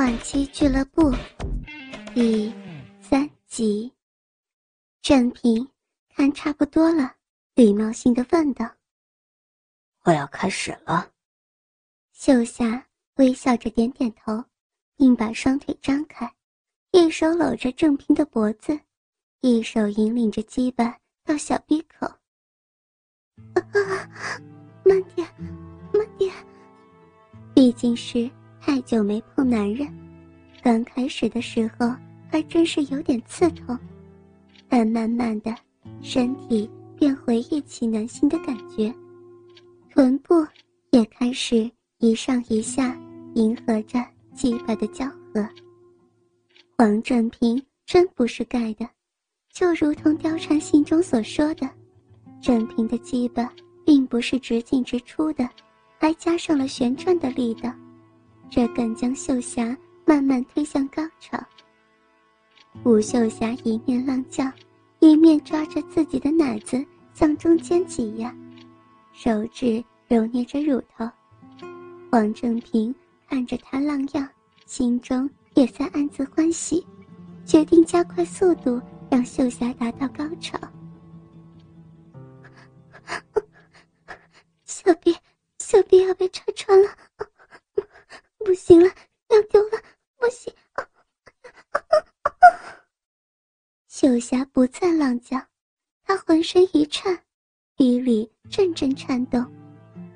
换妻俱乐部第三集，郑平看差不多了，礼貌性的问道：“我要开始了。”秀霞微笑着点点头，并把双腿张开，一手搂着郑平的脖子，一手引领着鸡巴到小闭口。啊，慢点，慢点，毕竟是。太久没碰男人，刚开始的时候还真是有点刺痛，但慢慢的，身体便回忆起男性的感觉，臀部也开始一上一下，迎合着鸡巴的交合。黄振平真不是盖的，就如同貂蝉信中所说的，振平的鸡巴并不是直进直出的，还加上了旋转的力道。这更将秀霞慢慢推向高潮。吴秀霞一面浪叫，一面抓着自己的奶子向中间挤压，手指揉捏着乳头。黄正平看着她浪样，心中也在暗自欢喜，决定加快速度，让秀霞达到高潮。小臂，小臂要被拆穿了。不行了，要丢了！不行！秀霞不再浪叫，她浑身一颤，鼻里阵阵颤动，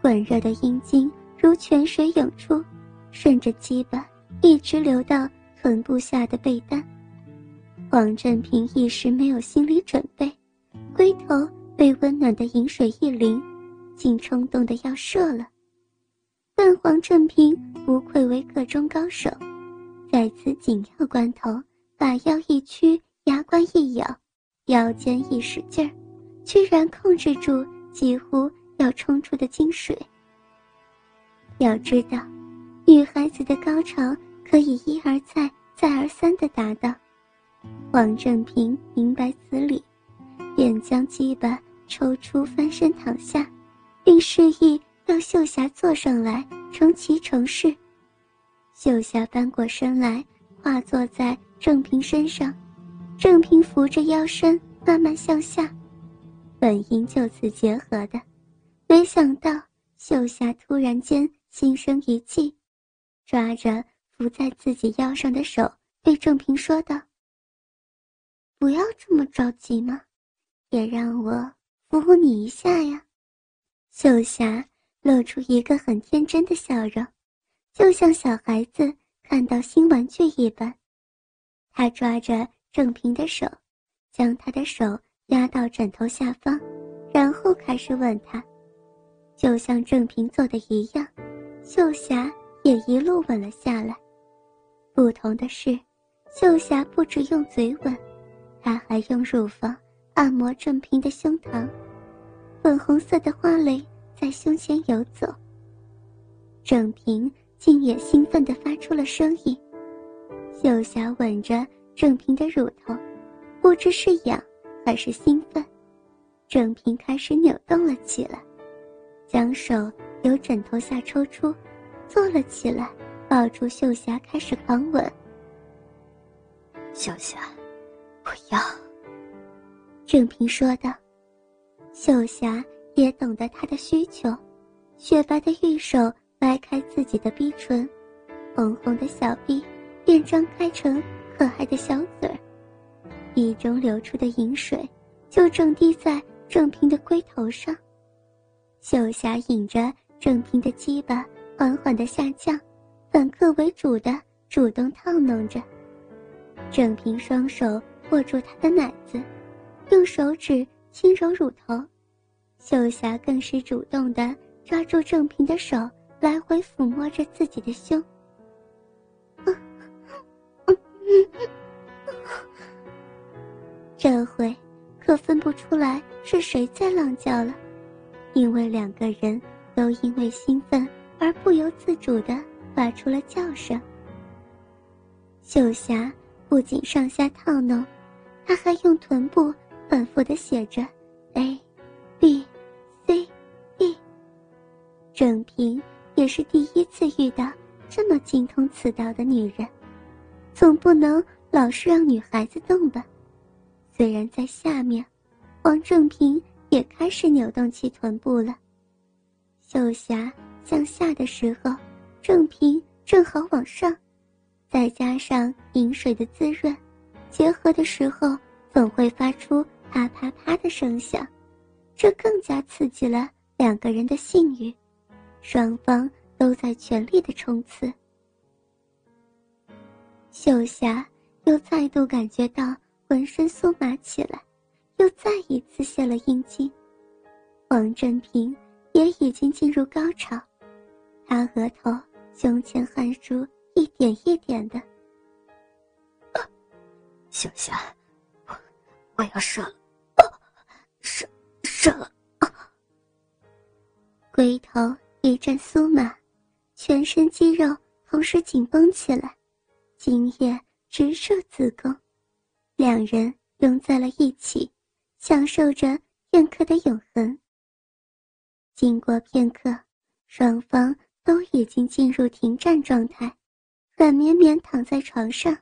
滚热的阴茎如泉水涌出，顺着鸡巴一直流到臀部下的被单。黄振平一时没有心理准备，龟头被温暖的饮水一淋，竟冲动的要射了。黄振平不愧为个中高手，在此紧要关头，把腰一屈，牙关一咬，腰间一使劲儿，居然控制住几乎要冲出的金水。要知道，女孩子的高潮可以一而再、再而三的达到。黄正平明白此理，便将鸡巴抽出，翻身躺下，并示意。让秀霞坐上来，成骑乘式。秀霞翻过身来，跨坐在郑平身上，郑平扶着腰身慢慢向下，本应就此结合的，没想到秀霞突然间心生一计，抓着扶在自己腰上的手，对郑平说道：“不要这么着急嘛，也让我扶你一下呀。”秀霞。露出一个很天真的笑容，就像小孩子看到新玩具一般。他抓着郑平的手，将他的手压到枕头下方，然后开始吻他，就像郑平做的一样，秀霞也一路吻了下来。不同的是，秀霞不止用嘴吻，她还用乳房按摩郑平的胸膛，粉红色的花蕾。在胸前游走，郑平竟也兴奋地发出了声音。秀霞吻着郑平的乳头，不知是痒还是兴奋，郑平开始扭动了起来，将手由枕头下抽出，坐了起来，抱住秀霞开始狂吻。秀霞，不要。郑平说道。秀霞。也懂得他的需求，雪白的玉手掰开自己的逼唇，红红的小臂便张开成可爱的小嘴儿，鼻中流出的饮水就正滴在郑平的龟头上。秀霞引着郑平的鸡巴缓缓的下降，反客为主的主动套弄着。郑平双手握住她的奶子，用手指轻揉乳头。秀霞更是主动的抓住郑平的手，来回抚摸着自己的胸。这回可分不出来是谁在浪叫了，因为两个人都因为兴奋而不由自主的发出了叫声。秀霞不仅上下套弄，她还用臀部反复的写着 “a b”。C，D。郑平也是第一次遇到这么精通此道的女人，总不能老是让女孩子动吧？虽然在下面，王正平也开始扭动起臀部了。秀霞向下的时候，正平正好往上，再加上饮水的滋润，结合的时候总会发出啪啪啪的声响，这更加刺激了两个人的性欲，双方都在全力的冲刺。秀霞又再度感觉到。浑身酥麻起来，又再一次泄了阴茎。王振平也已经进入高潮，他额头、胸前汗珠一点一点的。秀霞，我我要射了，射射了！龟头一阵酥麻，全身肌肉同时紧绷起来，精液直射子宫。两人拥在了一起，享受着片刻的永恒。经过片刻，双方都已经进入停战状态，软绵绵躺在床上。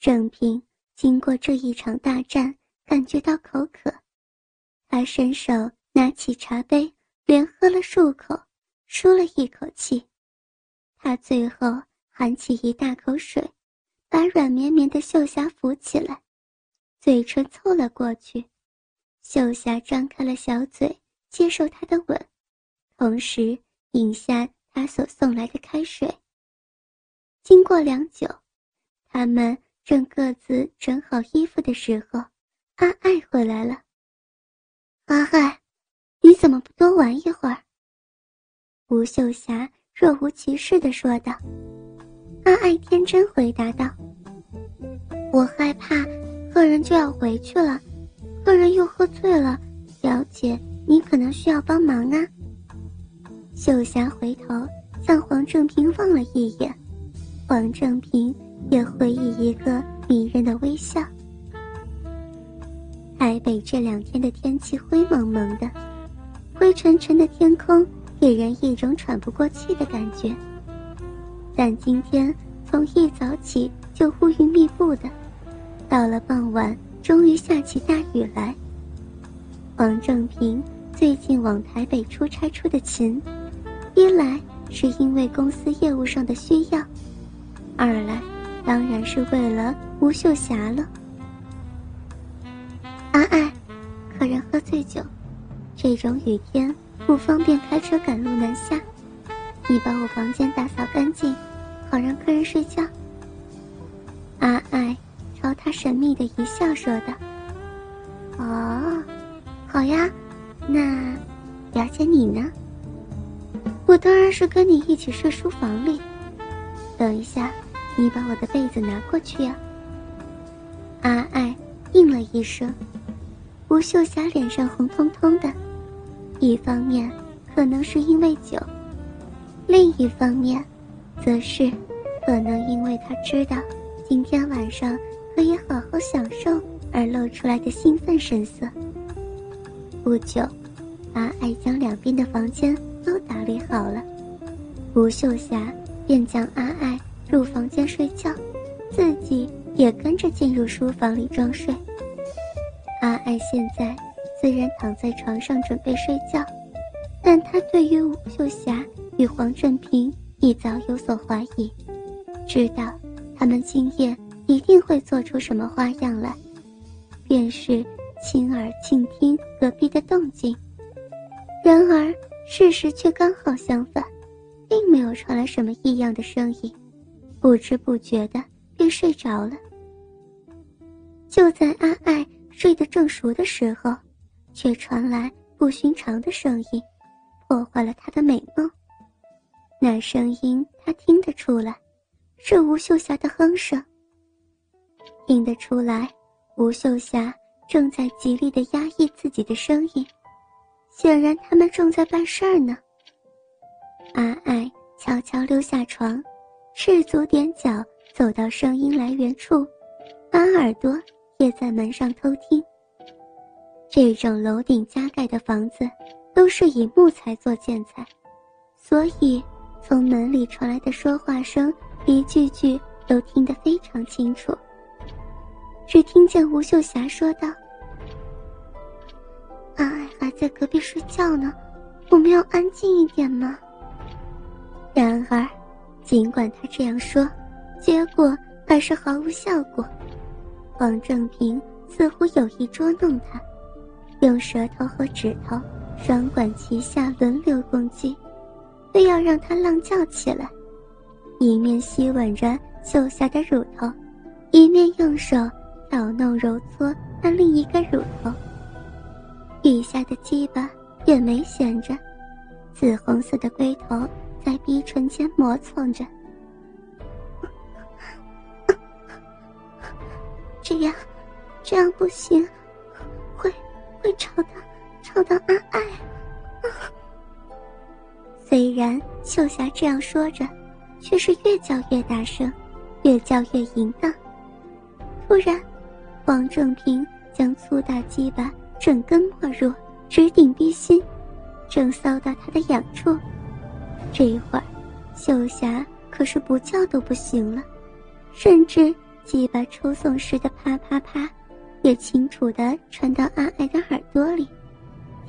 郑平经过这一场大战，感觉到口渴，他伸手拿起茶杯，连喝了数口，舒了一口气。他最后含起一大口水。把软绵绵的秀霞扶起来，嘴唇凑了过去，秀霞张开了小嘴接受他的吻，同时饮下他所送来的开水。经过良久，他们正各自整好衣服的时候，阿爱回来了。阿爱，你怎么不多玩一会儿？吴秀霞若无其事地说道。阿爱天真回答道：“我害怕客人就要回去了，客人又喝醉了，小姐你可能需要帮忙啊。”秀霞回头向黄正平望了一眼，黄正平也回以一个迷人的微笑。台北这两天的天气灰蒙蒙的，灰沉沉的天空给人一种喘不过气的感觉。但今天从一早起就乌云密布的，到了傍晚终于下起大雨来。王正平最近往台北出差出的勤，一来是因为公司业务上的需要，二来当然是为了吴秀霞了。阿爱，客人喝醉酒，这种雨天不方便开车赶路南下，你把我房间打扫干净。好让客人睡觉。阿爱朝他神秘的一笑说道：“哦，好呀，那表姐你呢？我当然是跟你一起睡书房里。等一下，你把我的被子拿过去呀。”阿爱应了一声。吴秀霞脸上红彤彤的，一方面可能是因为酒，另一方面。则是，可能因为他知道今天晚上可以好好享受而露出来的兴奋神色。不久，阿爱将两边的房间都打理好了，吴秀霞便将阿爱入房间睡觉，自己也跟着进入书房里装睡。阿爱现在虽然躺在床上准备睡觉，但他对于吴秀霞与黄振平。一早有所怀疑，知道他们今夜一定会做出什么花样来，便是亲耳倾听隔壁的动静。然而事实却刚好相反，并没有传来什么异样的声音，不知不觉的便睡着了。就在阿爱睡得正熟的时候，却传来不寻常的声音，破坏了他的美梦。那声音他听得出来，是吴秀霞的哼声。听得出来，吴秀霞正在极力的压抑自己的声音，显然他们正在办事儿呢。阿爱悄悄溜下床，赤足踮脚走到声音来源处，把耳朵贴在门上偷听。这种楼顶加盖的房子，都是以木材做建材，所以。从门里传来的说话声，一句句都听得非常清楚。只听见吴秀霞说道：“阿爱还在隔壁睡觉呢，我们要安静一点吗？”然而，尽管他这样说，结果还是毫无效果。王正平似乎有意捉弄他，用舌头和指头双管齐下，轮流攻击，非要让他浪叫起来。一面吸吻着秀霞的乳头，一面用手捣弄揉搓那另一个乳头。余下的鸡巴也没闲着，紫红色的龟头在逼唇间磨蹭着。这样，这样不行，吵到吵到阿爱。虽然秀霞这样说着，却是越叫越大声，越叫越淫荡。突然，王正平将粗大鸡巴整根没入，直顶逼心，正骚到他的痒处。这一会儿，秀霞可是不叫都不行了，甚至。鸡巴抽送时的啪啪啪，也清楚的传到阿爱的耳朵里，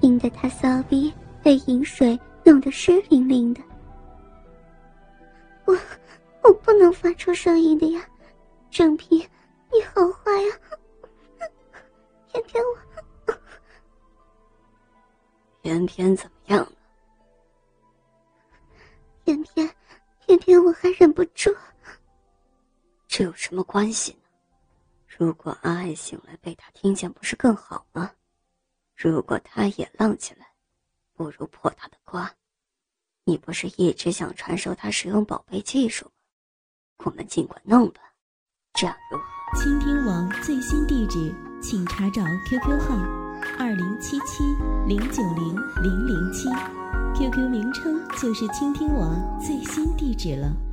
听得他骚逼被饮水弄得湿淋淋的。我，我不能发出声音的呀，郑平，你好坏呀！偏偏我，偏偏怎么样呢？偏偏，偏偏我还忍不住。这有什么关系呢？如果阿爱醒来被他听见，不是更好吗？如果他也浪起来，不如破他的瓜。你不是一直想传授他使用宝贝技术吗？我们尽管弄吧，这样如何？倾听王最新地址，请查找 QQ 号：二零七七零九零零零七，QQ 名称就是倾听王最新地址了。